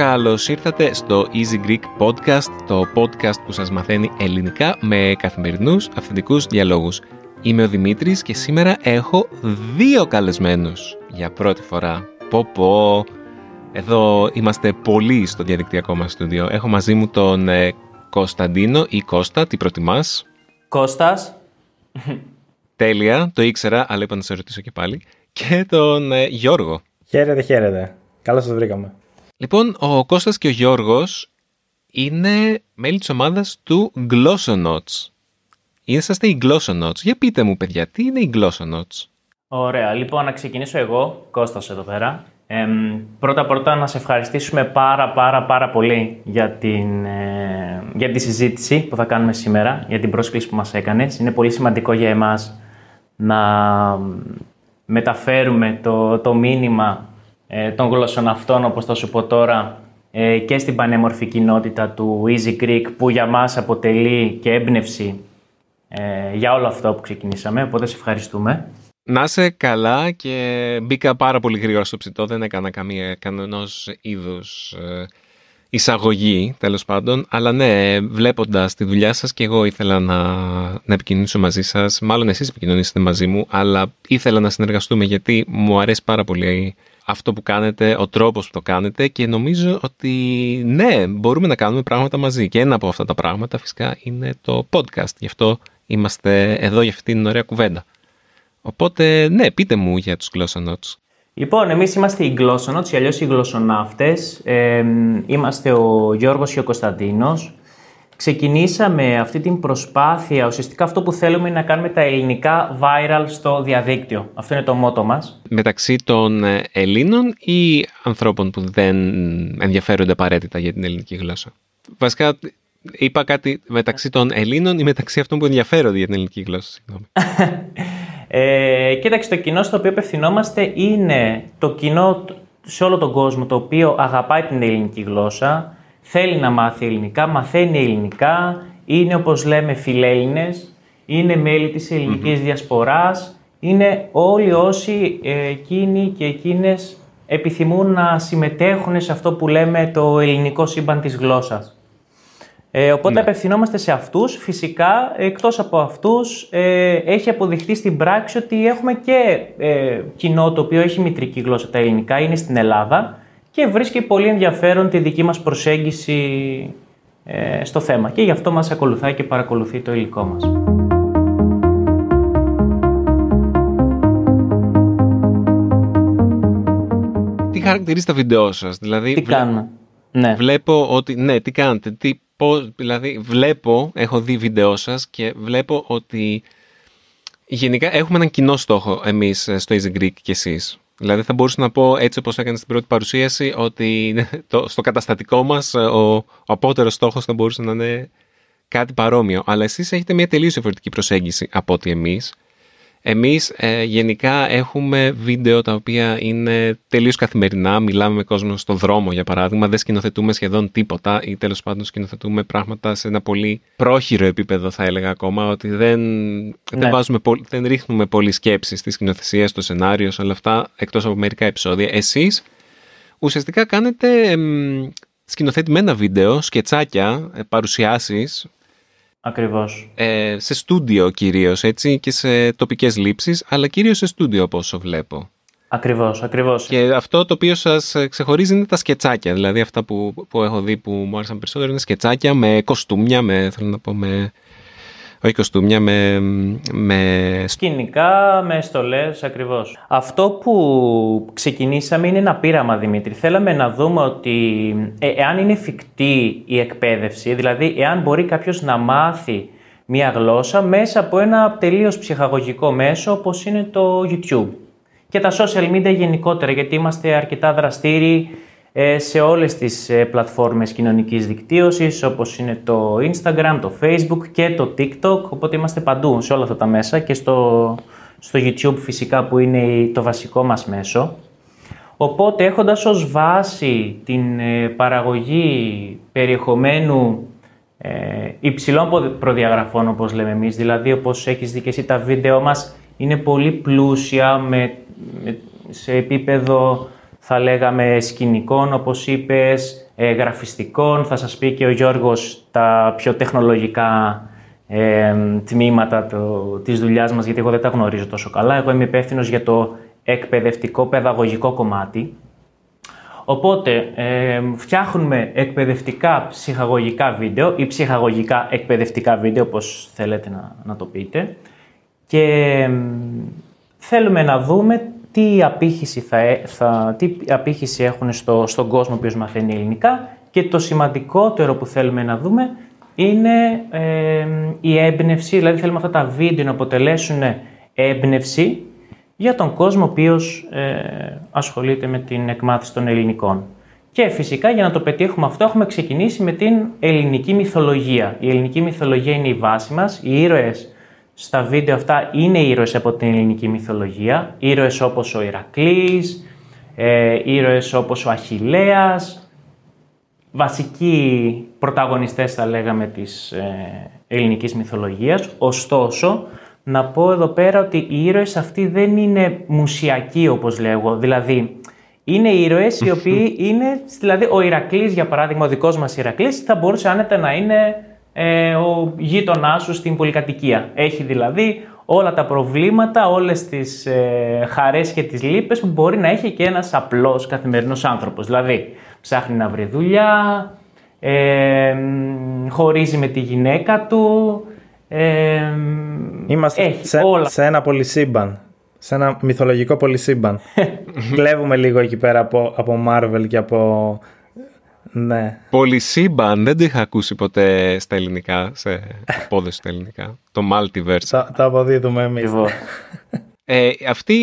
Καλώς ήρθατε στο Easy Greek Podcast, το podcast που σας μαθαίνει ελληνικά με καθημερινούς αυθεντικούς διαλόγους. Είμαι ο Δημήτρης και σήμερα έχω δύο καλεσμένους για πρώτη φορά. Πω πω, εδώ είμαστε πολύ στο διαδικτυακό μας στούντιο. Έχω μαζί μου τον ε, Κωνσταντίνο ή Κώστα, τι προτιμάς; Κώστας. Τέλεια, το ήξερα, αλλά είπα να σε ρωτήσω και πάλι. Και τον ε, Γιώργο. Χαίρετε, χαίρετε. Καλώς σας βρήκαμε. Λοιπόν, ο Κώστας και ο Γιώργος είναι μέλη της ομάδας του Glossonauts. Είσαστε οι Glossonauts. Για πείτε μου, παιδιά, τι είναι οι Glossonauts; Ωραία. Λοιπόν, να ξεκινήσω εγώ, Κώστας εδώ πέρα. Ε, πρώτα πρώτα να σε ευχαριστήσουμε πάρα πάρα πάρα πολύ για, την, ε, για τη συζήτηση που θα κάνουμε σήμερα, για την πρόσκληση που μας έκανες. Είναι πολύ σημαντικό για εμάς να μεταφέρουμε το, το μήνυμα ε, των γλώσσων αυτών, όπως θα σου πω τώρα, ε, και στην πανέμορφη κοινότητα του Easy Greek, που για μας αποτελεί και έμπνευση ε, για όλο αυτό που ξεκινήσαμε, οπότε σε ευχαριστούμε. Να είσαι καλά και μπήκα πάρα πολύ γρήγορα στο ψητό, δεν έκανα καμία κανένας είδους εισαγωγή τέλος πάντων, αλλά ναι, βλέποντας τη δουλειά σας και εγώ ήθελα να, να επικοινωνήσω μαζί σας, μάλλον εσείς επικοινωνήσετε μαζί μου, αλλά ήθελα να συνεργαστούμε γιατί μου αρέσει πάρα πολύ αυτό που κάνετε, ο τρόπος που το κάνετε και νομίζω ότι ναι, μπορούμε να κάνουμε πράγματα μαζί. Και ένα από αυτά τα πράγματα φυσικά είναι το podcast. Γι' αυτό είμαστε εδώ για αυτήν την ωραία κουβέντα. Οπότε ναι, πείτε μου για τους Glossonauts. Λοιπόν, εμείς είμαστε οι Glossonauts, ή αλλιώς οι γλωσσοναύτες. Ε, είμαστε ο Γιώργος και ο Κωνσταντίνος ξεκινήσαμε αυτή την προσπάθεια, ουσιαστικά αυτό που θέλουμε είναι να κάνουμε τα ελληνικά viral στο διαδίκτυο. Αυτό είναι το μότο μας. Μεταξύ των ε, Ελλήνων ή ανθρώπων που δεν ενδιαφέρονται απαραίτητα για την ελληνική γλώσσα. Βασικά είπα κάτι μεταξύ των Ελλήνων ή μεταξύ αυτών που ενδιαφέρονται για την ελληνική γλώσσα. ε, κοίταξε, το κοινό στο οποίο απευθυνόμαστε είναι το κοινό σε όλο τον κόσμο το οποίο αγαπάει την ελληνική γλώσσα, θέλει να μάθει ελληνικά, μαθαίνει ελληνικά, είναι όπως λέμε φιλέλληνες, είναι μέλη της ελληνικής διασποράς, είναι όλοι όσοι ε, εκείνοι και εκείνες επιθυμούν να συμμετέχουν σε αυτό που λέμε το ελληνικό σύμπαν της γλώσσας. Ε, οπότε ναι. απευθυνόμαστε σε αυτούς. Φυσικά, εκτός από αυτούς, ε, έχει αποδειχθεί στην πράξη ότι έχουμε και ε, κοινό το οποίο έχει μητρική γλώσσα τα ελληνικά, είναι στην Ελλάδα και βρίσκει πολύ ενδιαφέρον τη δική μας προσέγγιση ε, στο θέμα και γι' αυτό μας ακολουθάει και παρακολουθεί το υλικό μας. Τι χαρακτηρίζει τα βίντεό σας, δηλαδή... Τι κάνουμε; Ναι. Βλέπω ότι, ναι, τι κάνετε, τι, πώς, δηλαδή βλέπω, έχω δει βίντεό σας και βλέπω ότι γενικά έχουμε έναν κοινό στόχο εμείς ε, στο Easy Greek και εσείς. Δηλαδή θα μπορούσα να πω έτσι όπως έκανες στην πρώτη παρουσίαση ότι το, στο καταστατικό μας ο, ο απότερος στόχος θα μπορούσε να είναι κάτι παρόμοιο. Αλλά εσείς έχετε μια τελείως διαφορετική προσέγγιση από ότι εμείς. Εμείς ε, γενικά έχουμε βίντεο τα οποία είναι τελείως καθημερινά, μιλάμε με κόσμο στον δρόμο για παράδειγμα, δεν σκηνοθετούμε σχεδόν τίποτα ή τέλος πάντων σκηνοθετούμε πράγματα σε ένα πολύ πρόχειρο επίπεδο θα έλεγα ακόμα, ότι δεν, δεν, ναι. βάζουμε, δεν ρίχνουμε πολύ σκέψη στη σκηνοθεσία, στο σενάριο, σε όλα αυτά, εκτός από μερικά επεισόδια. Εσείς ουσιαστικά κάνετε σκηνοθετημένα βίντεο, σκετσάκια, ε, παρουσιάσεις Ακριβώς. Ε, σε στούντιο κυρίως, έτσι, και σε τοπικές λήψεις, αλλά κυρίως σε στούντιο από όσο βλέπω. Ακριβώς, ακριβώς. Και αυτό το οποίο σας ξεχωρίζει είναι τα σκετσάκια, δηλαδή αυτά που, που έχω δει που μου άρεσαν περισσότερο είναι σκετσάκια με κοστούμια, με, θέλω να πω, με όχι κοστούμια, με, με... Σκηνικά, με στολές, ακριβώς. Αυτό που ξεκινήσαμε είναι ένα πείραμα, Δημήτρη. Θέλαμε να δούμε ότι ε, εάν είναι εφικτή η εκπαίδευση, δηλαδή εάν μπορεί κάποιος να μάθει μία γλώσσα μέσα από ένα τελείως ψυχαγωγικό μέσο όπως είναι το YouTube και τα social media γενικότερα, γιατί είμαστε αρκετά δραστήριοι ε, σε όλες τις ε, πλατφόρμες κοινωνικής δικτύωσης όπως είναι το Instagram, το Facebook και το TikTok οπότε είμαστε παντού σε όλα αυτά τα μέσα και στο, στο YouTube φυσικά που είναι το βασικό μας μέσο. Οπότε έχοντας ως βάση την ε, παραγωγή περιεχομένου ε, υψηλών προδιαγραφών όπως λέμε εμείς, δηλαδή όπως έχεις δει και εσύ τα βίντεο μας είναι πολύ πλούσια με, σε επίπεδο θα λέγαμε σκηνικών όπως είπες, ε, γραφιστικών, θα σας πει και ο Γιώργος τα πιο τεχνολογικά ε, τμήματα το, της δουλειάς μας, γιατί εγώ δεν τα γνωρίζω τόσο καλά. Εγώ είμαι υπεύθυνος για το εκπαιδευτικό παιδαγωγικό κομμάτι. Οπότε ε, φτιάχνουμε εκπαιδευτικά ψυχαγωγικά βίντεο ή ψυχαγωγικά εκπαιδευτικά βίντεο, όπως θέλετε να, να το πείτε. Και θέλουμε να δούμε τι απήχηση, θα, ε, θα, τι απήχηση έχουν στο, στον κόσμο που μαθαίνει ελληνικά και το σημαντικότερο που θέλουμε να δούμε είναι ε, η έμπνευση, δηλαδή θέλουμε αυτά τα βίντεο να αποτελέσουν έμπνευση για τον κόσμο ο οποίος ε, ασχολείται με την εκμάθηση των ελληνικών. Και φυσικά για να το πετύχουμε αυτό έχουμε ξεκινήσει με την ελληνική μυθολογία. Η ελληνική μυθολογία είναι η βάση μας, οι ήρωες στα βίντεο αυτά είναι ήρωες από την ελληνική μυθολογία, ήρωες όπως ο Ηρακλής, ε, ήρωες όπως ο Αχιλέας, βασικοί πρωταγωνιστές θα λέγαμε της ε, ελληνικής μυθολογίας. Ωστόσο, να πω εδώ πέρα ότι οι ήρωες αυτοί δεν είναι μουσιακοί όπως λέγω, δηλαδή είναι ήρωες οι οποίοι είναι, δηλαδή ο Ηρακλής για παράδειγμα, ο δικός μας Ηρακλής θα μπορούσε άνετα να είναι ε, ο γείτονάς σου στην πολυκατοικία. Έχει δηλαδή όλα τα προβλήματα, όλες τις ε, χαρές και τις λύπες που μπορεί να έχει και ένας απλός καθημερινός άνθρωπος. Δηλαδή, ψάχνει να βρει δουλειά, ε, χωρίζει με τη γυναίκα του. Ε, Είμαστε σε, όλα. σε ένα πολυσύμπαν. Σε ένα μυθολογικό πολυσύμπαν. Κλέβουμε λίγο εκεί πέρα από, από Marvel και από ναι. Πολυσύμπαν, δεν το είχα ακούσει ποτέ στα ελληνικά, σε απόδοση στα ελληνικά. Το multiverse. Τα, τα αποδίδουμε εμείς. Ε, αυτοί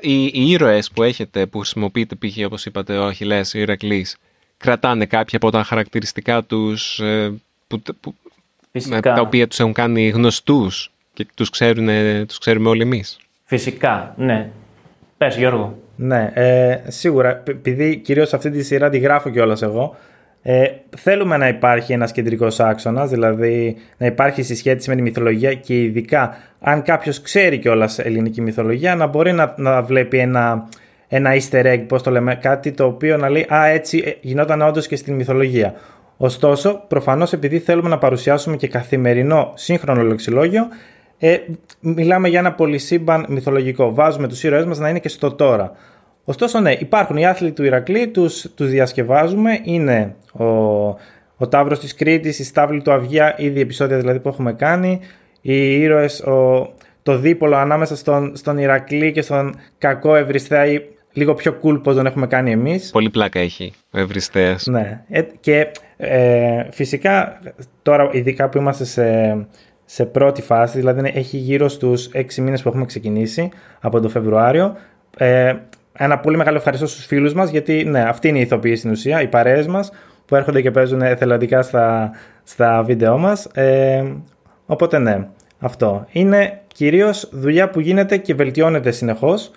οι, οι ήρωες που έχετε, που χρησιμοποιείτε π.χ. όπως είπατε ο Αχιλέας ή ο Ηρακλής, κρατάνε κάποια από τα χαρακτηριστικά τους ε, που, που, με, τα οποία τους έχουν κάνει γνωστούς και τους, ξέρουν, τους ξέρουμε όλοι εμείς; Φυσικά, ναι. Πες Γιώργο. Ναι, ε, σίγουρα, επειδή κυρίως αυτή τη σειρά τη γράφω κιόλας εγώ, ε, θέλουμε να υπάρχει ένας κεντρικός άξονας, δηλαδή να υπάρχει συσχέτιση με τη μυθολογία και ειδικά αν κάποιος ξέρει κιόλας ελληνική μυθολογία να μπορεί να, να βλέπει ένα, ένα easter egg, πώς το λέμε, κάτι το οποίο να λέει «Α, έτσι ε, γινόταν όντως και στην μυθολογία». Ωστόσο, προφανώς επειδή θέλουμε να παρουσιάσουμε και καθημερινό σύγχρονο λεξιλόγιο, ε, μιλάμε για ένα πολυσύμπαν μυθολογικό. Βάζουμε τους ήρωές μας να είναι και στο τώρα. Ωστόσο, ναι, υπάρχουν οι άθλοι του Ηρακλή, τους, τους διασκευάζουμε. Είναι ο, ο Ταύρος της Κρήτης, η Στάβλη του Αυγία, ήδη επεισόδια δηλαδή που έχουμε κάνει. Οι ήρωες, ο, το δίπολο ανάμεσα στον, στον Ηρακλή και στον κακό Ευριστέα ή λίγο πιο cool πώς τον έχουμε κάνει εμείς. Πολύ πλάκα έχει ο Ευριστέας. Ναι, ε, και ε, φυσικά τώρα ειδικά που είμαστε σε, σε πρώτη φάση, δηλαδή έχει γύρω στους 6 μήνες που έχουμε ξεκινήσει από το Φεβρουάριο, ε, ένα πολύ μεγάλο ευχαριστώ στους φίλους μας γιατί ναι, αυτή είναι η ηθοποίηση στην ουσία, οι παρέες μας που έρχονται και παίζουν εθελοντικά στα, στα βίντεό μας. Ε, οπότε ναι, αυτό. Είναι κυρίως δουλειά που γίνεται και βελτιώνεται συνεχώς.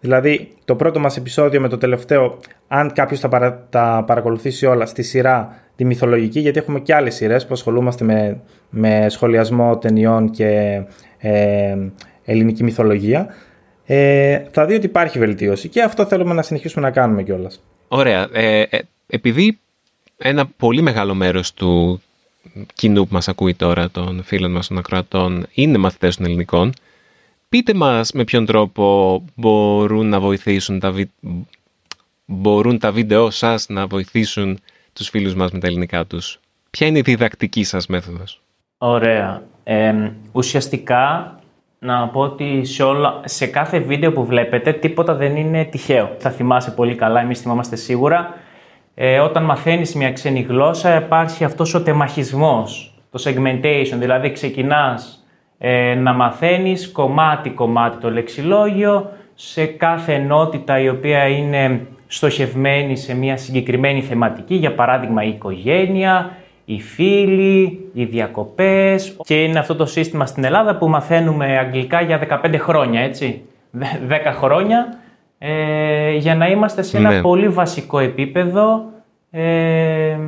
Δηλαδή το πρώτο μας επεισόδιο με το τελευταίο, αν κάποιος τα, παρα, τα παρακολουθήσει όλα στη σειρά τη μυθολογική, γιατί έχουμε και άλλες σειρές που ασχολούμαστε με, με σχολιασμό ταινιών και ε, ελληνική μυθολογία ε, θα δει ότι υπάρχει βελτίωση και αυτό θέλουμε να συνεχίσουμε να κάνουμε κιόλας. Ωραία. Ε, ε, επειδή ένα πολύ μεγάλο μέρος του κοινού που μας ακούει τώρα, των φίλων μας των ακροατών, είναι μαθητές των ελληνικών, πείτε μας με ποιον τρόπο μπορούν να βοηθήσουν τα, βι... μπορούν τα βίντεο σας να βοηθήσουν τους φίλους μας με τα ελληνικά τους. Ποια είναι η διδακτική σας μέθοδος; Ωραία. Ε, ουσιαστικά να πω ότι σε, όλα, σε κάθε βίντεο που βλέπετε τίποτα δεν είναι τυχαίο. Θα θυμάσαι πολύ καλά, εμείς θυμάμαστε σίγουρα. Ε, όταν μαθαίνεις μια ξένη γλώσσα υπάρχει αυτός ο τεμαχισμός, το segmentation, δηλαδή ξεκινάς ε, να μαθαίνεις κομμάτι-κομμάτι το λεξιλόγιο σε κάθε ενότητα η οποία είναι στοχευμένη σε μια συγκεκριμένη θεματική, για παράδειγμα η οικογένεια, οι φίλοι, οι διακοπές και είναι αυτό το σύστημα στην Ελλάδα που μαθαίνουμε αγγλικά για 15 χρόνια, έτσι. 10 χρόνια ε, για να είμαστε σε ένα Ναι. πολύ βασικό επίπεδο ε,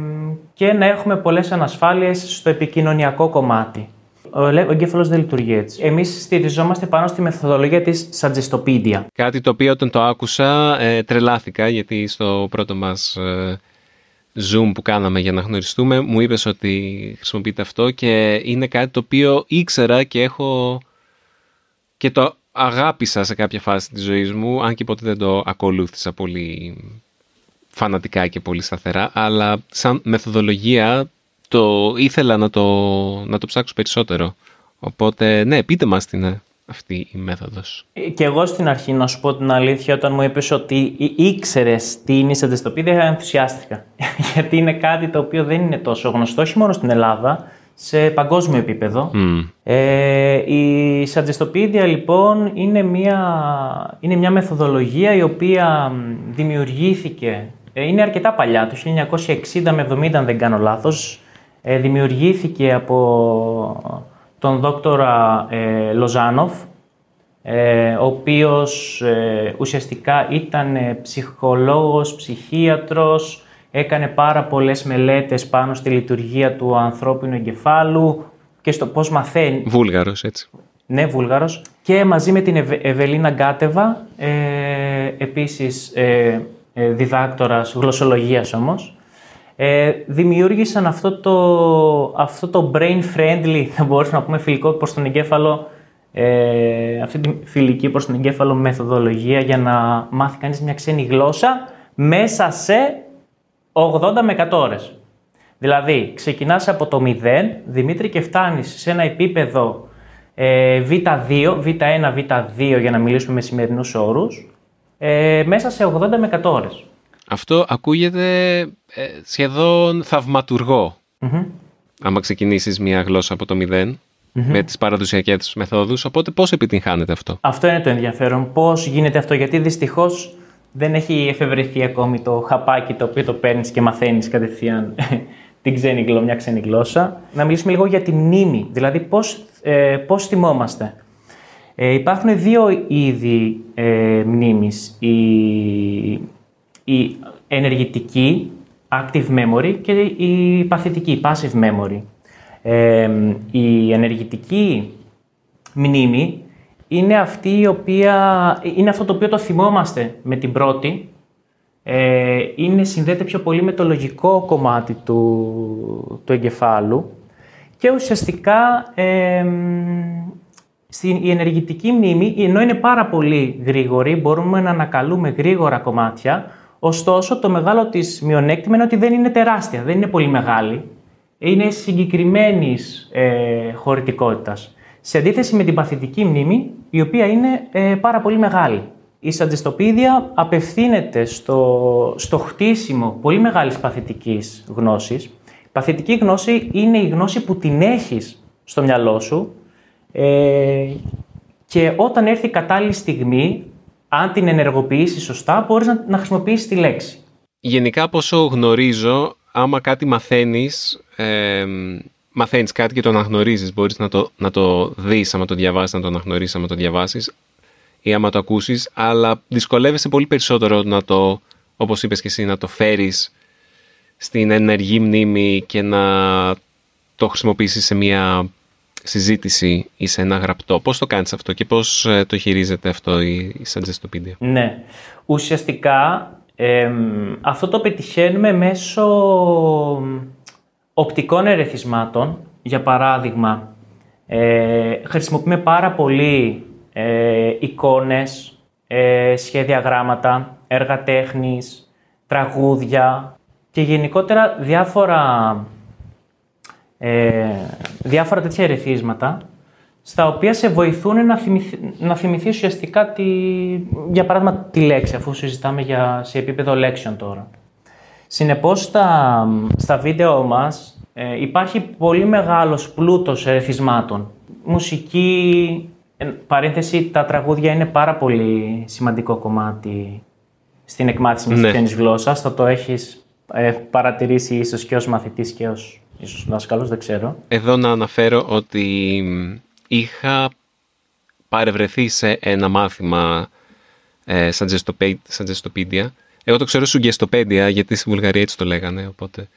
και να έχουμε πολλές ανασφάλειες στο επικοινωνιακό κομμάτι. Ο, λέ- ο εγκέφαλος δεν λειτουργεί έτσι. Εμείς στηριζόμαστε πάνω στη μεθοδολογία της Suggestopedia. Κάτι το οποίο όταν το άκουσα ε, τρελάθηκα γιατί στο πρώτο μας ε, Zoom που κάναμε για να γνωριστούμε μου είπες ότι χρησιμοποιείται αυτό και είναι κάτι το οποίο ήξερα και έχω και το αγάπησα σε κάποια φάση της ζωής μου αν και ποτέ δεν το ακολούθησα πολύ φανατικά και πολύ σταθερά αλλά σαν μεθοδολογία το ήθελα να το, να το ψάξω περισσότερο οπότε ναι πείτε μας τι είναι αυτή η μέθοδος Και εγώ στην αρχή, να σου πω την αλήθεια, όταν μου είπες ότι ήξερες τι είναι η Suggestopedia, ενθουσιάστηκα. Γιατί είναι κάτι το οποίο δεν είναι τόσο γνωστό, όχι μόνο στην Ελλάδα, σε παγκόσμιο επίπεδο. Μμ. Ε, η Suggestopedia λοιπόν είναι μια, είναι μια μεθοδολογία η οποία μ, δημιουργήθηκε, ε, είναι αρκετά παλιά, το 1960 με 70 αν δεν κάνω λάθος, ε, δημιουργήθηκε από τον δόκτορα ε, Λοζάνοφ, ε, ο οποίος ε, ουσιαστικά ήταν ε, ψυχολόγος, ψυχίατρος, έκανε πάρα πολλές μελέτες πάνω στη λειτουργία του ανθρώπινου εγκεφάλου και στο πώς μαθαίνει, Βούλγαρος έτσι. Ναι, Βούλγαρος. Και μαζί με την Ευε- Ευελίνα Γκάτεβα, ε, επίσης ε, ε, διδάκτορας γλωσσολογίας όμως, ε, δημιούργησαν αυτό το, αυτό το brain friendly, θα μπορούσαμε να πούμε φιλικό προς τον εγκέφαλο, ε, αυτή τη φιλική προς τον εγκέφαλο μεθοδολογία για να μάθει κανείς μια ξένη γλώσσα μέσα σε 80 με 100 ώρες. Δηλαδή, ξεκινάς από το 0, Δημήτρη, και φτάνεις σε ένα επίπεδο ε, V2, V1, V2 για να μιλήσουμε με σημερινούς όρους, ε, μέσα σε 80 με 100 ώρες. Αυτό ακούγεται ε, σχεδόν θαυματουργό. Άμα ξεκινήσεις μια γλώσσα από το 0 με τις παραδοσιακές μεθόδους. Οπότε πώς επιτυγχάνεται αυτό; Αυτό είναι το ενδιαφέρον. Πώς γίνεται αυτό, γιατί δυστυχώς δεν έχει εφευρεθεί ακόμη το χαπάκι το οποίο το παίρνεις και μαθαίνεις κατευθείαν την ξένη γλώσσα, μια ξένη γλώσσα. Να μιλήσουμε λίγο για τη μνήμη, δηλαδή πώς, ε, πώς θυμόμαστε. Ε, υπάρχουν δύο είδη ε, μνήμης. Η, η ενεργητική, active memory, και η παθητική, passive memory. Ε, η ενεργητική μνήμη είναι αυτή η οποία, είναι αυτό το οποίο το θυμόμαστε με την πρώτη. Ε, είναι, συνδέεται πιο πολύ με το λογικό κομμάτι του, του εγκεφάλου και ουσιαστικά ε, στην, η ενεργητική μνήμη, ενώ είναι πάρα πολύ γρήγορη, μπορούμε να ανακαλούμε γρήγορα κομμάτια, ωστόσο το μεγάλο της μειονέκτημα είναι ότι δεν είναι τεράστια, δεν είναι πολύ μεγάλη, είναι συγκεκριμένης ε, χωρητικότητας. Σε αντίθεση με την παθητική μνήμη, η οποία είναι ε, πάρα πολύ μεγάλη. Η Σαντιστοπίδια απευθύνεται στο, στο χτίσιμο πολύ μεγάλης παθητικής γνώσης. Η παθητική γνώση είναι η γνώση που την έχεις στο μυαλό σου ε, και όταν έρθει η κατάλληλη στιγμή, αν την ενεργοποιήσεις σωστά, μπορείς να, να χρησιμοποιήσεις τη λέξη. Γενικά από όσο γνωρίζω, άμα κάτι μαθαίνεις, ε, μαθαίνεις κάτι και το αναγνωρίζεις, μπορείς να το, να το δεις, άμα το διαβάσεις, να το αναγνωρίσεις, άμα το διαβάσεις ή άμα το ακούσεις, αλλά δυσκολεύεσαι πολύ περισσότερο να το, όπως είπες και εσύ, να το φέρεις στην ενεργή μνήμη και να το χρησιμοποιήσεις σε μια συζήτηση ή σε ένα γραπτό. Πώς το κάνεις αυτό και πώς ε, το χειρίζεται αυτό η, η Suggestopedia. Ναι. Ουσιαστικά εμ, αυτό το πετυχαίνουμε μέσω οπτικών ερεθισμάτων. Για παράδειγμα, ε, χρησιμοποιούμε πάρα πολύ ε, εικόνες, ε, σχέδια γράμματα, έργα τέχνης, τραγούδια και γενικότερα διάφορα, ε, διάφορα τέτοια ερεθίσματα στα οποία σε βοηθούν να, θυμηθ, να θυμηθείς ουσιαστικά τη, για παράδειγμα τη λέξη, αφού συζητάμε για, σε επίπεδο λέξεων τώρα. Συνεπώς, στα, στα βίντεο μας ε, υπάρχει πολύ μεγάλος πλούτος ερεθισμάτων. Μουσική, ε, παρένθεση, τα τραγούδια είναι πάρα πολύ σημαντικό κομμάτι στην εκμάθηση μιας Ναι. ξένης γλώσσας. Θα το έχεις ε, παρατηρήσει ίσως και ως μαθητής και ως ίσως δάσκαλος, δεν ξέρω. Εδώ να αναφέρω ότι είχα παρευρεθεί σε ένα μάθημα ε, Suggestopédia. Εγώ το ξέρω Suggestopédia γιατί στη Βουλγαρία έτσι το λέγανε, οπότε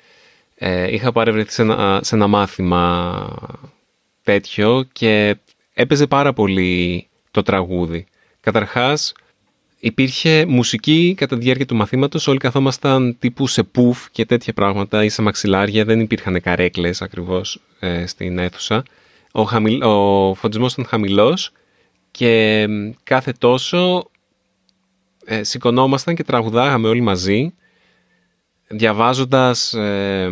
ε, είχα παρευρεθεί σε ένα, σε ένα μάθημα τέτοιο και έπαιζε πάρα πολύ το τραγούδι. Καταρχάς, υπήρχε μουσική κατά τη διάρκεια του μαθήματος, όλοι καθόμασταν τύπου σε πουφ και τέτοια πράγματα ή σε μαξιλάρια, δεν υπήρχαν καρέκλες ακριβώς ε, στην αίθουσα. Ο, χαμηλ, ο φωτισμός ήταν χαμηλός και κάθε τόσο ε, σηκωνόμασταν και τραγουδάγαμε όλοι μαζί, διαβάζοντας, ε,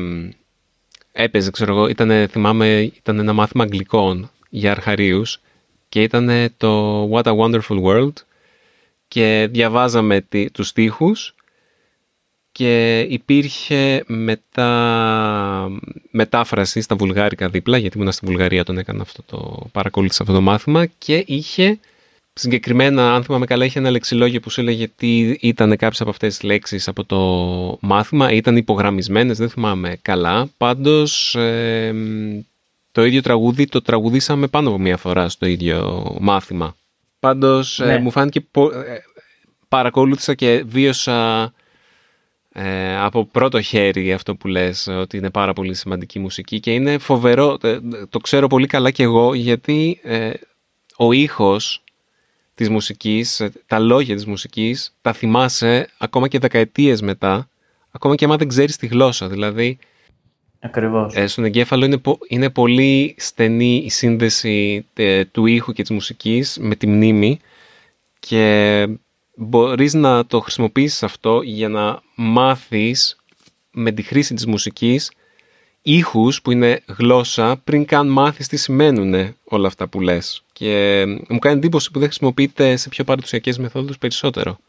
έπαιζε ξέρω εγώ, ήταν, θυμάμαι, ήταν ένα μάθημα αγγλικών για αρχαρίους και ήταν το What a Wonderful World και διαβάζαμε τους στίχους και υπήρχε μετά μετάφραση στα βουλγάρικα δίπλα, γιατί ήμουν στη Βουλγαρία τον έκανα αυτό το, παρακολούθησα αυτό το μάθημα και είχε συγκεκριμένα, αν θυμάμαι καλά, είχε ένα λεξιλόγιο που σου έλεγε τι ήταν κάποιες από αυτές τις λέξεις από το μάθημα, ήταν υπογραμμισμένες, δεν θυμάμαι καλά. Πάντως, το ίδιο τραγούδι το τραγουδήσαμε πάνω από μία φορά στο ίδιο μάθημα. Πάντως, ε, ναι. μου φάνηκε, ε, παρακολούθησα και βίωσα ε, από πρώτο χέρι αυτό που λες ότι είναι πάρα πολύ σημαντική μουσική και είναι φοβερό, το ξέρω πολύ καλά και εγώ γιατί ο ήχος της μουσικής, τα λόγια της μουσικής τα θυμάσαι ακόμα και δεκαετίες μετά ακόμα και άμα δεν ξέρεις τη γλώσσα δηλαδή Ακριβώς. Ε, στον εγκέφαλο είναι, είναι πολύ στενή η σύνδεση του ήχου και της μουσικής με τη μνήμη και μπορείς να το χρησιμοποιήσεις αυτό για να μάθεις με τη χρήση της μουσικής ήχους που είναι γλώσσα πριν καν μάθεις τι σημαίνουν όλα αυτά που λες. Και μου κάνει εντύπωση που δεν χρησιμοποιείται σε πιο παραδοσιακές μεθόδους περισσότερο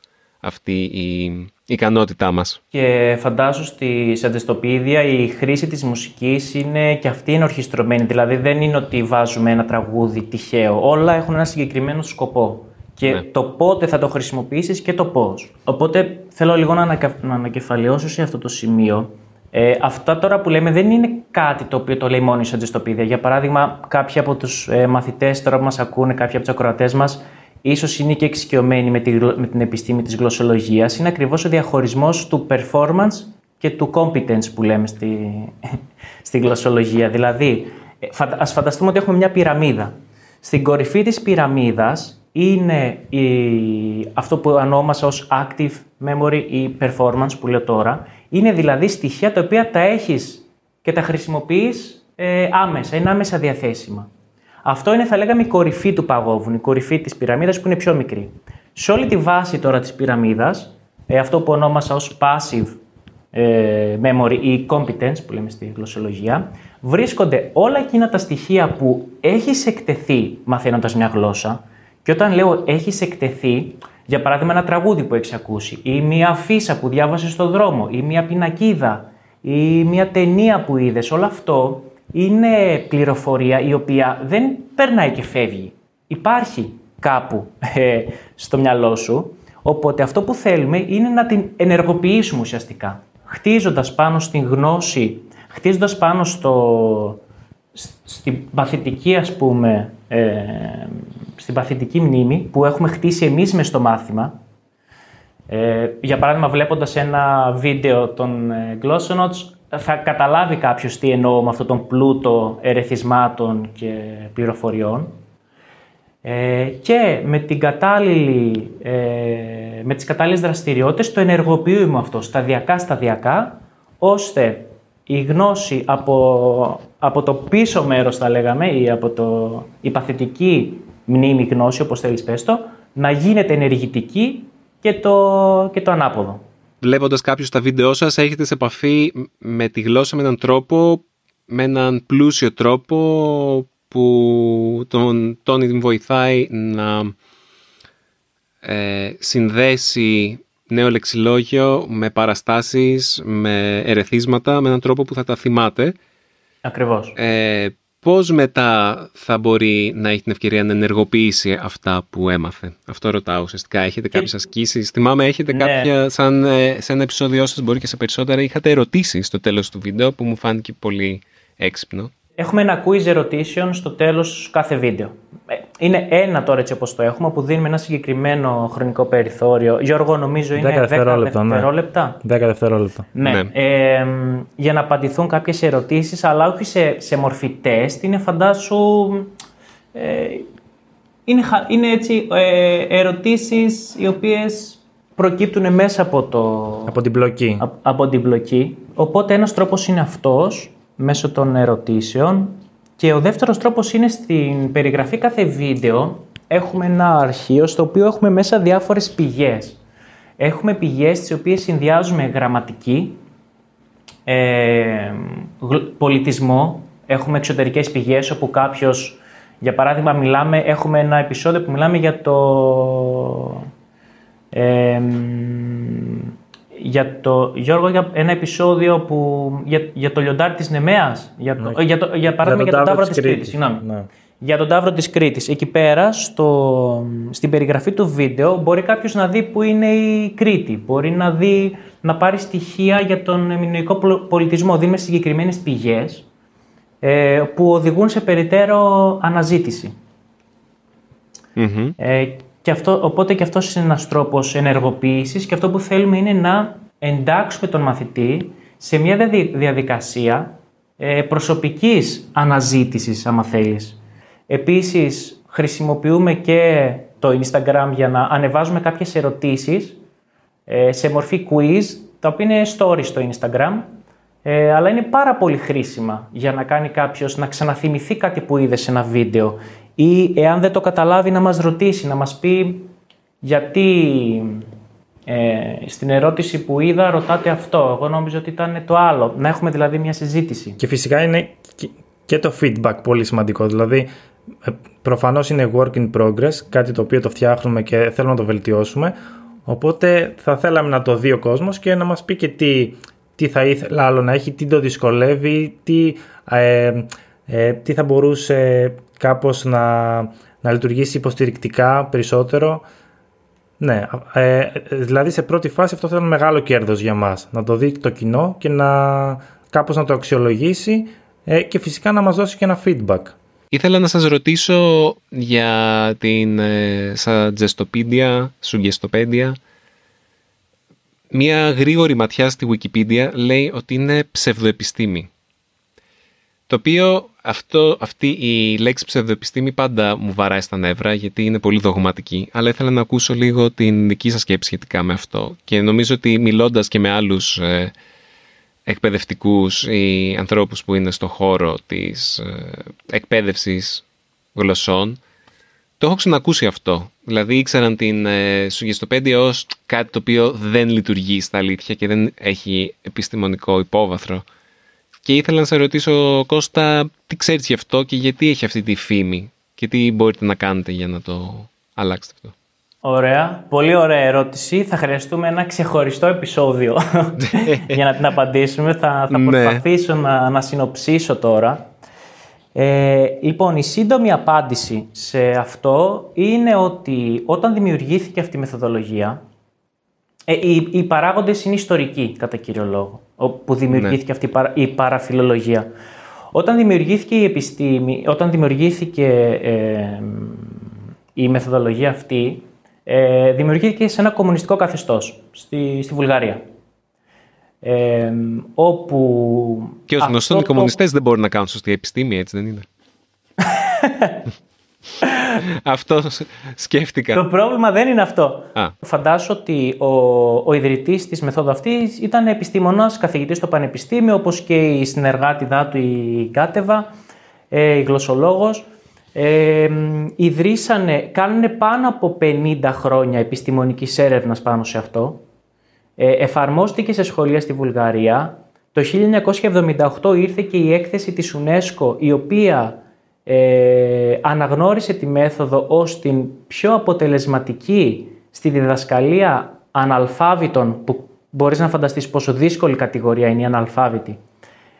αυτή η ικανότητά μας. Και φαντάζω στη σαντεστοπίδια η χρήση της μουσικής είναι και αυτή είναι ορχιστρωμένη. Δηλαδή δεν είναι ότι βάζουμε ένα τραγούδι τυχαίο. Όλα έχουν ένα συγκεκριμένο σκοπό. Και ναι. το πότε θα το χρησιμοποιήσεις και το πώς. Οπότε θέλω λίγο να, ανακα... να ανακεφαλαιώσω σε αυτό το σημείο. Ε, αυτά τώρα που λέμε δεν είναι κάτι το οποίο το λέει μόνο η σαντεστοπίδια. Για παράδειγμα, κάποιοι από τους ε, μαθητές τώρα που μας ακούνε, κάποιοι από τους ακροατές μας, ίσως είναι και εξοικειωμένοι με, με την επιστήμη της γλωσσολογίας, είναι ακριβώς ο διαχωρισμός του performance και του competence που λέμε στη, στη γλωσσολογία. Δηλαδή, ε, ας φανταστούμε ότι έχουμε μια πυραμίδα. Στην κορυφή της πυραμίδας είναι η, αυτό που ονόμασα ως active memory ή performance που λέω τώρα. Είναι δηλαδή στοιχεία τα οποία τα έχεις και τα χρησιμοποιείς ε, άμεσα, είναι άμεσα διαθέσιμα. Αυτό είναι, θα λέγαμε, η κορυφή του παγόβουνου, η κορυφή της πυραμίδας που είναι πιο μικρή. Σε όλη τη βάση τώρα της πυραμίδας, ε, αυτό που ονόμασα ως passive ε, memory ή competence που λέμε στη γλωσσολογία, βρίσκονται όλα εκείνα τα στοιχεία που έχεις εκτεθεί μαθαίνοντας μια γλώσσα. Και όταν λέω έχεις εκτεθεί, για παράδειγμα, ένα τραγούδι που έχεις ακούσει, ή μια αφίσα που διάβασες στον δρόμο, ή μια πινακίδα, ή μια ταινία που είδες, όλο αυτό είναι πληροφορία η οποία δεν περνάει και φεύγει. Υπάρχει κάπου ε, στο μυαλό σου, οπότε αυτό που θέλουμε είναι να την ενεργοποιήσουμε ουσιαστικά. Χτίζοντας πάνω στην γνώση, χτίζοντας πάνω στο, στην παθητική ας πούμε, ε, στην παθητική μνήμη που έχουμε χτίσει εμείς μες στο μάθημα. Ε, για παράδειγμα βλέποντας ένα βίντεο των ε, Glossonotes θα καταλάβει κάποιος τι εννοώ με αυτόν τον πλούτο ερεθισμάτων και πληροφοριών. Ε, και με, την κατάλληλη, ε, με τις κατάλληλες δραστηριότητες το ενεργοποιούμε αυτό σταδιακά σταδιακά ώστε η γνώση από, από το πίσω μέρος θα λέγαμε ή από το, η παθητική μνήμη γνώση όπως θέλεις πες το, να γίνεται ενεργητική και το, και το ανάποδο βλέποντας κάποιους τα βίντεό σας έχετε σε επαφή με τη γλώσσα με έναν τρόπο, με έναν πλούσιο τρόπο που τον, τον βοηθάει να ε, συνδέσει νέο λεξιλόγιο με παραστάσεις, με ερεθίσματα, με έναν τρόπο που θα τα θυμάται. Ακριβώς. Ε, πώς μετά θα μπορεί να έχει την ευκαιρία να ενεργοποιήσει αυτά που έμαθε; Αυτό ρωτάω ουσιαστικά. Έχετε και... κάποιες ασκήσεις; Θυμάμαι έχετε ναι. κάποια, σαν ε, σε ένα επεισόδιο σας μπορεί και σε περισσότερα, είχατε ερωτήσεις στο τέλος του βίντεο που μου φάνηκε πολύ έξυπνο. Έχουμε ένα quiz ερωτήσεων στο τέλος κάθε βίντεο. Ε, είναι ένα τώρα έτσι όπως το έχουμε, που δίνουμε ένα συγκεκριμένο χρονικό περιθώριο. Γιώργο, νομίζω είναι 10 δευτερόλεπτα. Ναι. δευτερόλεπτα. 10 δευτερόλεπτα. Ναι. ναι. Ε, για να απαντηθούν κάποιες ερωτήσεις, αλλά όχι σε, σε μορφή τεστ. Είναι φαντάσου... Ε, είναι, είναι έτσι ε, ερωτήσεις οι οποίες προκύπτουν μέσα από, το, από την μπλοκή. από την μπλοκή. Οπότε ένας τρόπος είναι αυτός μέσω των ερωτήσεων και ο δεύτερος τρόπος είναι στην περιγραφή κάθε βίντεο έχουμε ένα αρχείο στο οποίο έχουμε μέσα διάφορες πηγές. Έχουμε πηγές τις οποίες συνδυάζουμε γραμματική, ε, πολιτισμό, έχουμε εξωτερικές πηγές όπου κάποιος, για παράδειγμα μιλάμε, έχουμε ένα επεισόδιο που μιλάμε για το... Ε, για το, Γιώργο, για ένα επεισόδιο που, για, για το λιοντάρι της Νεμέας, για, το, ναι. για, το, για παράδειγμα για, τον Ταύρο της Κρήτης, συγγνώμη. Ναι. Για τον Ταύρο της Κρήτης. Εκεί πέρα, στο, στην περιγραφή του βίντεο, μπορεί κάποιος να δει που είναι η Κρήτη. Μπορεί να δει, να πάρει στοιχεία για τον μινωικό πολιτισμό. Δίνουμε συγκεκριμένες πηγές ε, που οδηγούν σε περιττέρω αναζήτηση. Mm-hmm. Ε, και αυτό, οπότε και αυτός είναι ένας τρόπος ενεργοποίησης και αυτό που θέλουμε είναι να εντάξουμε τον μαθητή σε μια διαδικασία ε, προσωπικής αναζήτησης, άμα θέλεις. Επίσης, χρησιμοποιούμε και το Instagram για να ανεβάζουμε κάποιες ερωτήσεις ε, σε μορφή quiz, τα οποία είναι stories στο Instagram, ε, αλλά είναι πάρα πολύ χρήσιμα για να κάνει κάποιος να ξαναθυμηθεί κάτι που είδε σε ένα βίντεο ή εάν δεν το καταλάβει να μας ρωτήσει, να μας πει γιατί ε, στην ερώτηση που είδα ρωτάτε αυτό. Εγώ νόμιζα ότι ήταν το άλλο. Να έχουμε δηλαδή μια συζήτηση. Και φυσικά είναι και το feedback πολύ σημαντικό. Δηλαδή ε, προφανώς είναι work in progress, κάτι το οποίο το φτιάχνουμε και θέλουμε να το βελτιώσουμε. Οπότε θα θέλαμε να το δει ο κόσμος και να μας πει και τι, τι θα ήθελα άλλο να έχει, τι το δυσκολεύει, τι, ε, ε, τι θα μπορούσε κάπως να, να λειτουργήσει υποστηρικτικά περισσότερο. Ναι, ε, δηλαδή σε πρώτη φάση αυτό θα ήταν μεγάλο κέρδος για μας. Να το δει το κοινό και να κάπως να το αξιολογήσει ε, και φυσικά να μας δώσει και ένα feedback. Ήθελα να σας ρωτήσω για την ε, Suggestopédia, Suggestopédia. Μία γρήγορη ματιά στη Wikipedia λέει ότι είναι ψευδοεπιστήμη. Το οποίο αυτό, αυτή η λέξη ψευδοεπιστήμη πάντα μου βαράει στα νεύρα γιατί είναι πολύ δογματική. Αλλά ήθελα να ακούσω λίγο την δική σας σκέψη σχετικά με αυτό. Και νομίζω ότι μιλώντας και με άλλους ε, εκπαιδευτικούς ή ανθρώπους που είναι στο χώρο της ε, εκπαίδευσης γλωσσών, το έχω ξανακούσει αυτό. Δηλαδή ήξεραν την ε, σουγεστοπέντια ως κάτι το οποίο δεν λειτουργεί στα αλήθεια και δεν έχει επιστημονικό υπόβαθρο. Και ήθελα να σε ρωτήσω, Κώστα, τι ξέρεις γι' αυτό και γιατί έχει αυτή τη φήμη και τι μπορείτε να κάνετε για να το αλλάξετε αυτό; Ωραία. Πολύ ωραία ερώτηση. Θα χρειαστούμε ένα ξεχωριστό επεισόδιο για να την απαντήσουμε. Θα, θα ναι. προσπαθήσω να, να συνοψίσω τώρα. Ε, λοιπόν, η σύντομη απάντηση σε αυτό είναι ότι όταν δημιουργήθηκε αυτή η μεθοδολογία, ε, οι, οι παράγοντες είναι ιστορικοί κατά κύριο λόγο που δημιουργήθηκε ναι. αυτή η παραφιλολογία. Όταν δημιουργήθηκε η επιστήμη, όταν δημιουργήθηκε ε, η μεθοδολογία αυτή, ε, δημιουργήθηκε σε ένα κομμουνιστικό καθεστώς στη, στη Βουλγαρία. Ε, όπου... Και ως γνωστό, οι κομμουνιστές δεν μπορούν να κάνουν σωστή επιστήμη, έτσι δεν είναι; αυτό σκέφτηκα. Το πρόβλημα δεν είναι αυτό. Α. Φαντάσου ότι ο, ο ιδρυτής της μεθόδου αυτής ήταν επιστήμονας, καθηγητής στο πανεπιστήμιο, όπως και η συνεργάτη του η Κάτεβα, ε, η γλωσσολόγος. Ε, ιδρύσανε, κάνουν πάνω από 50 χρόνια επιστημονικής έρευνας πάνω σε αυτό. Ε, εφαρμόστηκε σε σχολεία στη Βουλγαρία. Το 1978 ήρθε και η έκθεση της UNESCO, η οποία ε, αναγνώρισε τη μέθοδο ως την πιο αποτελεσματική στη διδασκαλία αναλφάβητων που μπορείς να φανταστείς πόσο δύσκολη κατηγορία είναι η αναλφάβητη.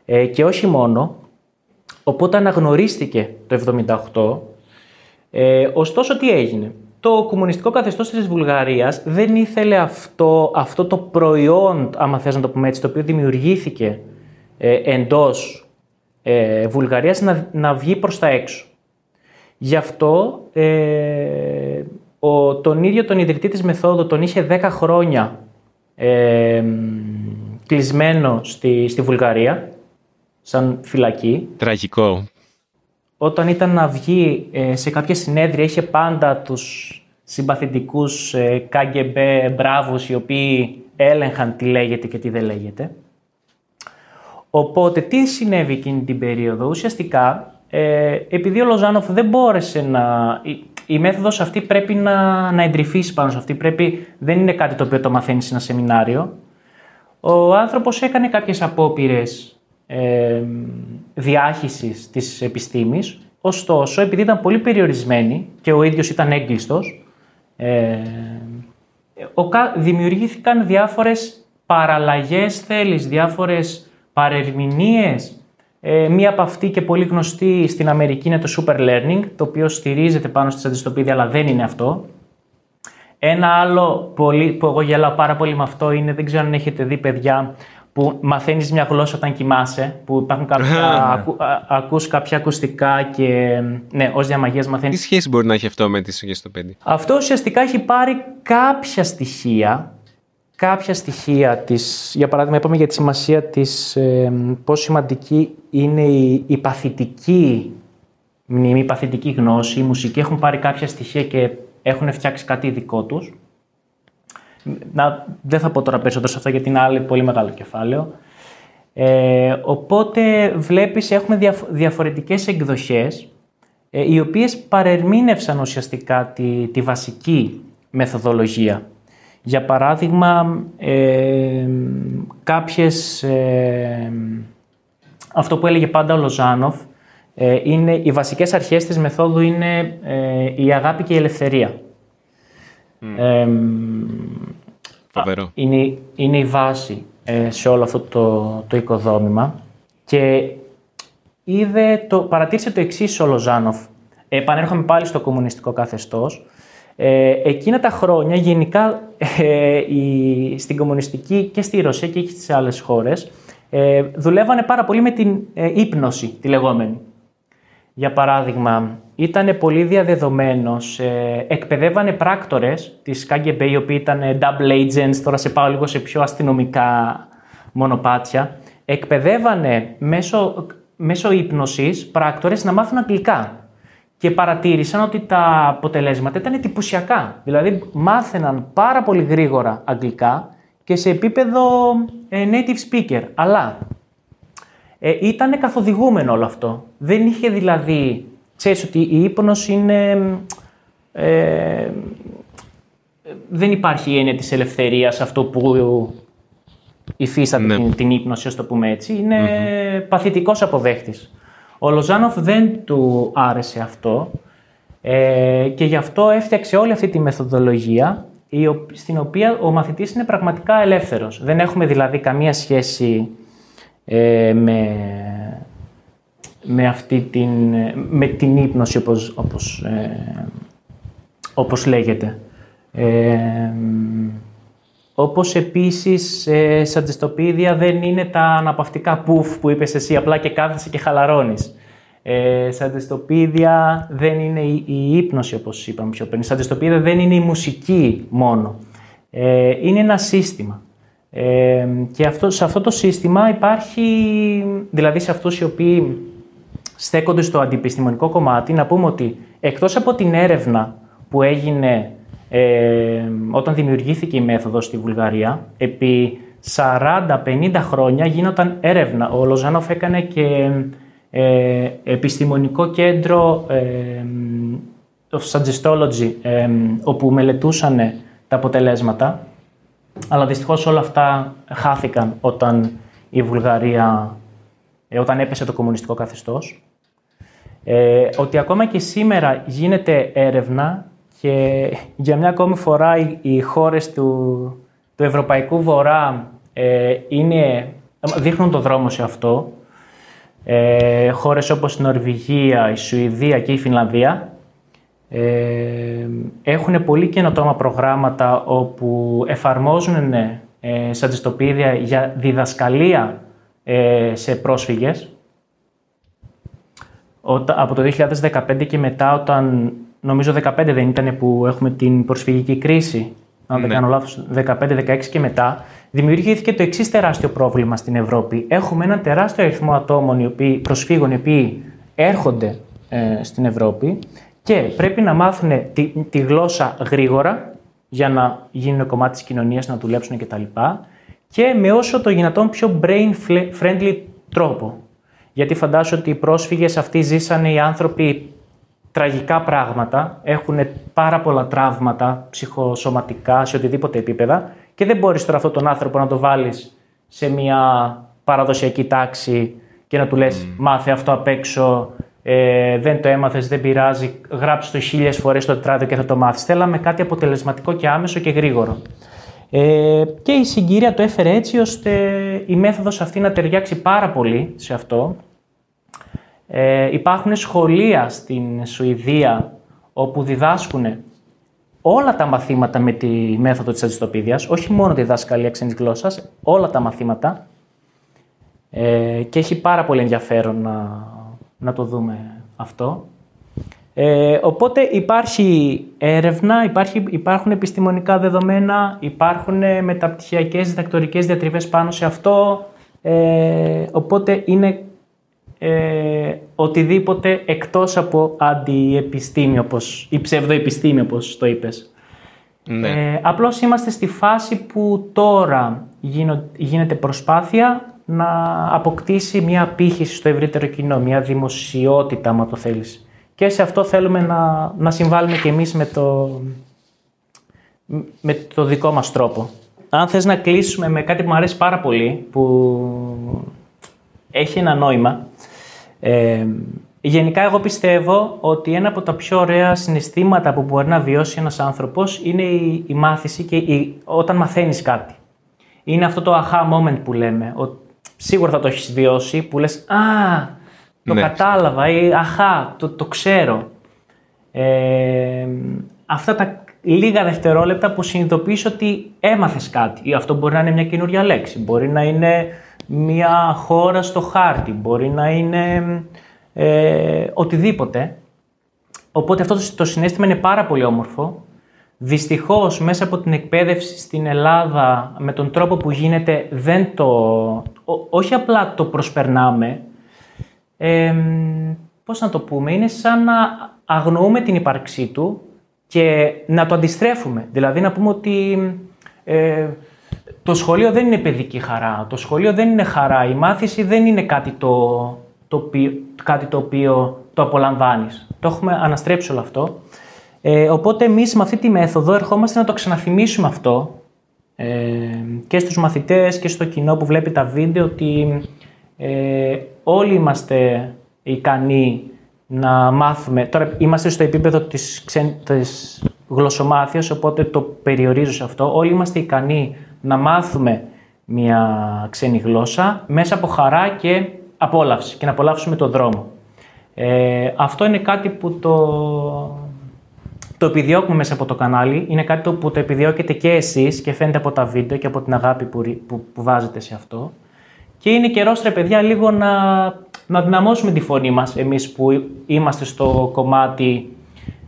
Ε, και όχι μόνο οπότε αναγνωρίστηκε το 1978 ε, ωστόσο τι έγινε; Το κομμουνιστικό καθεστώς της Βουλγαρίας δεν ήθελε αυτό, αυτό το προϊόν, άμα θες να το πούμε έτσι, το οποίο δημιουργήθηκε ε, εντός ε, Βουλγαρίας να, να βγει προς τα έξω. Γι' αυτό ε, ο, τον ίδιο τον ιδρυτή της μεθόδου τον είχε 10 χρόνια ε, κλεισμένο στη, στη Βουλγαρία, σαν φυλακή. Τραγικό. Όταν ήταν να βγει ε, σε κάποια συνέδρια είχε πάντα τους συμπαθητικούς ε, KGB μπράβους οι οποίοι έλεγχαν τι λέγεται και τι δεν λέγεται. Οπότε τι συνέβη εκείνη την περίοδο; Ουσιαστικά ε, επειδή ο Λοζάνοφ δεν μπόρεσε να... Η, η μέθοδος αυτή πρέπει να, να εντρυφήσει πάνω σε αυτή. Πρέπει, δεν είναι κάτι το οποίο το μαθαίνεις σε ένα σεμινάριο. Ο άνθρωπος έκανε κάποιες απόπειρες ε, διάχυσης της επιστήμης. Ωστόσο, επειδή ήταν πολύ περιορισμένη και ο ίδιος ήταν έγκλειστος, ε, δημιουργήθηκαν διάφορες παραλλαγές θέλεις, διάφορες παρερμηνίες. Ε, μία από αυτή και πολύ γνωστή στην Αμερική είναι το Super Learning, το οποίο στηρίζεται πάνω στη αντιστοπίδια, αλλά δεν είναι αυτό. Ένα άλλο πολύ, που εγώ γελάω πάρα πολύ με αυτό είναι, δεν ξέρω αν έχετε δει παιδιά, που μαθαίνεις μια γλώσσα όταν κοιμάσαι, που υπάρχουν κάποια, ακού, ακούς κάποια ακουστικά και ναι, ως διαμαγείας μαθαίνεις. Τι σχέση μπορεί να έχει αυτό με τη σογές στο παιδί. Αυτό ουσιαστικά έχει πάρει κάποια στοιχεία, κάποια στοιχεία της, για παράδειγμα είπαμε για τη σημασία της, ε, πόσο σημαντική είναι η, η παθητική μνήμη, η παθητική γνώση, η μουσική έχουν πάρει κάποια στοιχεία και έχουν φτιάξει κάτι δικό τους να, δεν θα πω τώρα περισσότερο σε αυτό γιατί είναι άλλο πολύ μεγάλο κεφάλαιο. Ε, οπότε βλέπεις έχουμε διαφορετικές εκδοχές ε, οι οποίες παρερμήνευσαν ουσιαστικά τη, τη βασική μεθοδολογία. Για παράδειγμα, ε, κάποιες, ε, αυτό που έλεγε πάντα ο Λοζάνοφ, ε, είναι, οι βασικές αρχές της μεθόδου είναι η αγάπη και η ελευθερία. Φοβερό. Είναι, είναι η βάση ε, σε όλο αυτό το, το οικοδόμημα και είδε το, παρατήρησε το εξής ο Λοζάνοφ. Επανέρχομαι πάλι στο κομμουνιστικό καθεστώς. Ε, εκείνα τα χρόνια γενικά ε, η, στην κομμουνιστική και στη Ρωσία και στις άλλες χώρες ε, δουλεύανε πάρα πολύ με την ε, ύπνωση τη λεγόμενη. Για παράδειγμα, ήταν πολύ διαδεδομένος, ε, εκπαιδεύανε πράκτορες της KGB, οι οποίοι ήταν double agents, τώρα σε πάω λίγο σε πιο αστυνομικά μονοπάτια, εκπαιδεύανε μέσω, μέσω ύπνωσης πράκτορες να μάθουν αγγλικά. Και παρατήρησαν ότι τα αποτελέσματα ήταν εντυπωσιακά. Δηλαδή, μάθαιναν πάρα πολύ γρήγορα αγγλικά και σε επίπεδο ε, native speaker. Αλλά ε, ήταν καθοδηγούμενο όλο αυτό. Δεν είχε δηλαδή, ξέρεις ότι η ύπνος είναι... Ε, δεν υπάρχει η έννοια της ελευθερίας αυτό που υφίσταται ναι. την, την ύπνωση, ας το πούμε έτσι. Είναι mm-hmm. παθητικός αποδέχτης. Ο Λοζάνοφ δεν του άρεσε αυτό ε, και γι' αυτό έφτιαξε όλη αυτή τη μεθοδολογία στην οποία ο μαθητής είναι πραγματικά ελεύθερος. Δεν έχουμε δηλαδή καμία σχέση ε, με, με, αυτή την, με την ύπνωση όπως, όπως, ε, όπως λέγεται. Ε, όπως επίσης ε, σαν δεν είναι τα αναπαυτικά πουφ που είπες εσύ απλά και κάθεσαι και χαλαρώνεις. Ε, σαν δεν είναι η, η ύπνωση όπως είπαμε πιο πριν. Σαν δεν είναι η μουσική μόνο. Ε, είναι ένα σύστημα. Ε, και αυτό, σε αυτό το σύστημα υπάρχει, δηλαδή σε αυτούς οι οποίοι στέκονται στο αντιπιστημονικό κομμάτι, να πούμε ότι εκτός από την έρευνα που έγινε ε, όταν δημιουργήθηκε η μέθοδος στη Βουλγαρία, επί 40-50 χρόνια γίνονταν έρευνα. Ο Λοζάνοφ έκανε και ε, επιστημονικό κέντρο ε, of Suggestology, ε, όπου μελετούσαν τα αποτελέσματα αλλά δυστυχώς όλα αυτά χάθηκαν όταν η Βουλγαρία, ε, όταν έπεσε το κομμουνιστικό καθεστώς. Ε, ότι ακόμα και σήμερα γίνεται έρευνα και για μια ακόμη φορά οι, οι χώρες του, του Ευρωπαϊκού Βορρά ε, είναι, δείχνουν το δρόμο σε αυτό. Ε, χώρες όπως η Νορβηγία, η Σουηδία και η Φινλανδία ε, έχουν πολύ καινοτόμα προγράμματα όπου εφαρμόζουν ε, για διδασκαλία ε, σε πρόσφυγες από το 2015 και μετά, όταν νομίζω 2015 δεν ήταν που έχουμε την προσφυγική κρίση, αν δεν ναι. κάνω λάθος, 15-16 και μετά, δημιουργήθηκε το εξής τεράστιο πρόβλημα στην Ευρώπη. Έχουμε ένα τεράστιο αριθμό ατόμων, οι οποίοι, προσφύγων, οι οποίοι έρχονται ε, στην Ευρώπη και πρέπει να μάθουν τη, τη γλώσσα γρήγορα για να γίνουν κομμάτι της κοινωνίας, να δουλέψουν κτλ. Και με όσο το δυνατόν πιο brain friendly τρόπο. Γιατί φαντάζομαι ότι οι πρόσφυγες αυτοί ζήσανε οι άνθρωποι τραγικά πράγματα, έχουν πάρα πολλά τραύματα ψυχοσωματικά σε οτιδήποτε επίπεδα και δεν μπορείς τώρα αυτόν τον άνθρωπο να το βάλεις σε μια παραδοσιακή τάξη και να του λες μάθε αυτό απ' έξω, ε, δεν το έμαθες, δεν πειράζει, γράψει το χίλιες φορές στο τετράδιο και θα το μάθεις. Θέλαμε κάτι αποτελεσματικό και άμεσο και γρήγορο. Ε, και η συγκυρία το έφερε έτσι ώστε η μέθοδος αυτή να ταιριάξει πάρα πολύ σε αυτό. Ε, υπάρχουν σχολεία στην Σουηδία όπου διδάσκουν όλα τα μαθήματα με τη μέθοδο της αντιστοπίδιας, όχι μόνο τη δάσκαλια ξένης γλώσσας, όλα τα μαθήματα ε, και έχει πάρα πολύ ενδιαφέρον να, να το δούμε αυτό. Ε, οπότε υπάρχει έρευνα, υπάρχει, υπάρχουν επιστημονικά δεδομένα, υπάρχουν μεταπτυχιακές διδακτορικές διατριβές πάνω σε αυτό, ε, οπότε είναι ε, οτιδήποτε εκτός από αντιεπιστήμη, όπως, ή ψευδοεπιστήμη όπως το είπες. Ναι. Ε, απλώς είμαστε στη φάση που τώρα γίνεται προσπάθεια να αποκτήσει μια απήχηση στο ευρύτερο κοινό, μια δημοσιότητα, αν το θέλεις. Και σε αυτό θέλουμε να, να συμβάλλουμε και εμείς με το, με το δικό μας τρόπο. Αν θες να κλείσουμε με κάτι που μου αρέσει πάρα πολύ, που έχει ένα νόημα, ε, γενικά εγώ πιστεύω ότι ένα από τα πιο ωραία συναισθήματα που μπορεί να βιώσει ένας άνθρωπος είναι η, η μάθηση και η, όταν μαθαίνεις κάτι. Είναι αυτό το aha moment που λέμε. Ο, σίγουρα θα το έχεις βιώσει που λες «Α, το ναι. κατάλαβα» ή «Αχά, το, το ξέρω». Ε, αυτά τα λίγα δευτερόλεπτα που συνειδητοποιείς ότι έμαθες κάτι. Ή αυτό μπορεί να είναι μια καινούρια λέξη, μπορεί να είναι μια χώρα στο χάρτη, μπορεί να είναι ε, οτιδήποτε. Οπότε αυτό το συνέστημα είναι πάρα πολύ όμορφο. Δυστυχώς μέσα από την εκπαίδευση στην Ελλάδα με τον τρόπο που γίνεται δεν το... όχι απλά το προσπερνάμε, ε, πώς να το πούμε, είναι σαν να αγνοούμε την ύπαρξή του και να το αντιστρέφουμε. Δηλαδή να πούμε ότι ε, το σχολείο δεν είναι παιδική χαρά, το σχολείο δεν είναι χαρά, η μάθηση δεν είναι κάτι το, το, οποίο, κάτι το οποίο το απολαμβάνεις. Το έχουμε αναστρέψει όλο αυτό. Ε, οπότε εμείς με αυτή τη μέθοδο ερχόμαστε να το ξαναθυμίσουμε αυτό ε, και στους μαθητές και στο κοινό που βλέπει τα βίντεο ότι ε, όλοι είμαστε ικανοί να μάθουμε. Τώρα είμαστε στο επίπεδο της, ξεν, της γλωσσομάθειας, οπότε το περιορίζω σε αυτό. Όλοι είμαστε ικανοί να μάθουμε μια ξένη γλώσσα μέσα από χαρά και απόλαυση και να απολαύσουμε τον δρόμο. Ε, αυτό είναι κάτι που το, το επιδιώκουμε μέσα από το κανάλι. Είναι κάτι που το επιδιώκετε και εσείς και φαίνεται από τα βίντεο και από την αγάπη που, που, που βάζετε σε αυτό. Και είναι καιρός, ρε παιδιά, λίγο να, να δυναμώσουμε τη φωνή μας, εμείς που είμαστε στο κομμάτι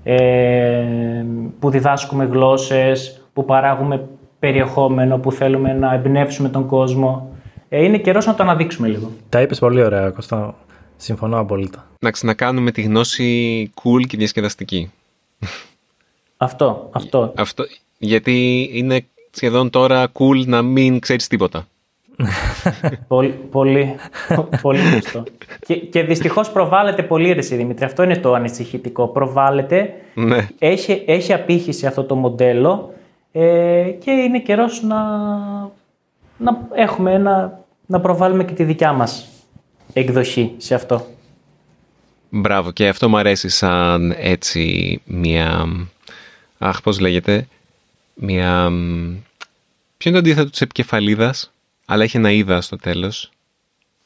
ε, που διδάσκουμε γλώσσες, που παράγουμε περιεχόμενο που θέλουμε να εμπνεύσουμε τον κόσμο. Ε, είναι καιρός να το αναδείξουμε λίγο. Τα είπες πολύ ωραία, Κώστα. Συμφωνώ απόλυτα. Να ξανακάνουμε τη γνώση cool και διασκεδαστική. Αυτό, αυτό. αυτό γιατί είναι σχεδόν τώρα cool να μην ξέρεις τίποτα. πολύ, πολύ, πολύ Και, και δυστυχώς προβάλλεται πολύ ρε Δημήτρη. Αυτό είναι το ανησυχητικό. Προβάλλεται. Ναι. Έχει, έχει απήχηση αυτό το μοντέλο ε, και είναι καιρός να, να έχουμε ένα, να προβάλλουμε και τη δικιά μας εκδοχή σε αυτό. Μπράβο και αυτό μου αρέσει σαν έτσι μια, αχ πώς λέγεται, μια, ποιο είναι το αντίθετο της επικεφαλίδας, αλλά έχει ένα είδα στο τέλος.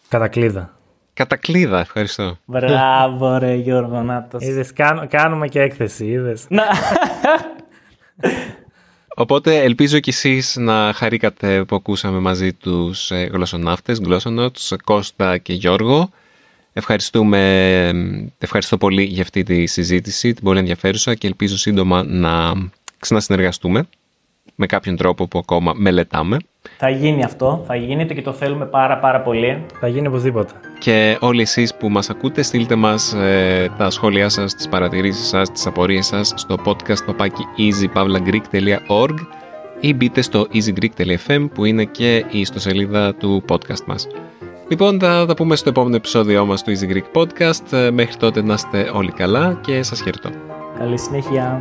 Κατακλίδα. Κατακλίδα, ευχαριστώ. Μπράβο ρε Γιώργο Νάτος. Είδες, κάνουμε και έκθεση, είδες. Οπότε ελπίζω κι εσείς να χαρήκατε που ακούσαμε μαζί τους ε, γλωσσοναύτες, γλώσσονοτς, Κώστα και Γιώργο. Ευχαριστούμε, ευχαριστώ πολύ για αυτή τη συζήτηση, την πολύ ενδιαφέρουσα και ελπίζω σύντομα να ξανασυνεργαστούμε με κάποιον τρόπο που ακόμα μελετάμε. Θα γίνει αυτό, θα γίνει το και το θέλουμε πάρα πάρα πολύ. Θα γίνει οπωσδήποτε. Και όλοι εσείς που μας ακούτε, στείλτε μας ε, τα σχόλιά σας, τις παρατηρήσεις σας, τις απορίες σας στο podcast παπάκι easypavlagreek.org ή μπείτε στο easygreek.fm που είναι και η ιστοσελίδα του podcast μας. Λοιπόν, θα τα πούμε στο επόμενο επεισόδιο μας του Easy Greek Podcast. Ε, μέχρι τότε να είστε όλοι καλά και σας χαιρετώ. Καλή συνέχεια.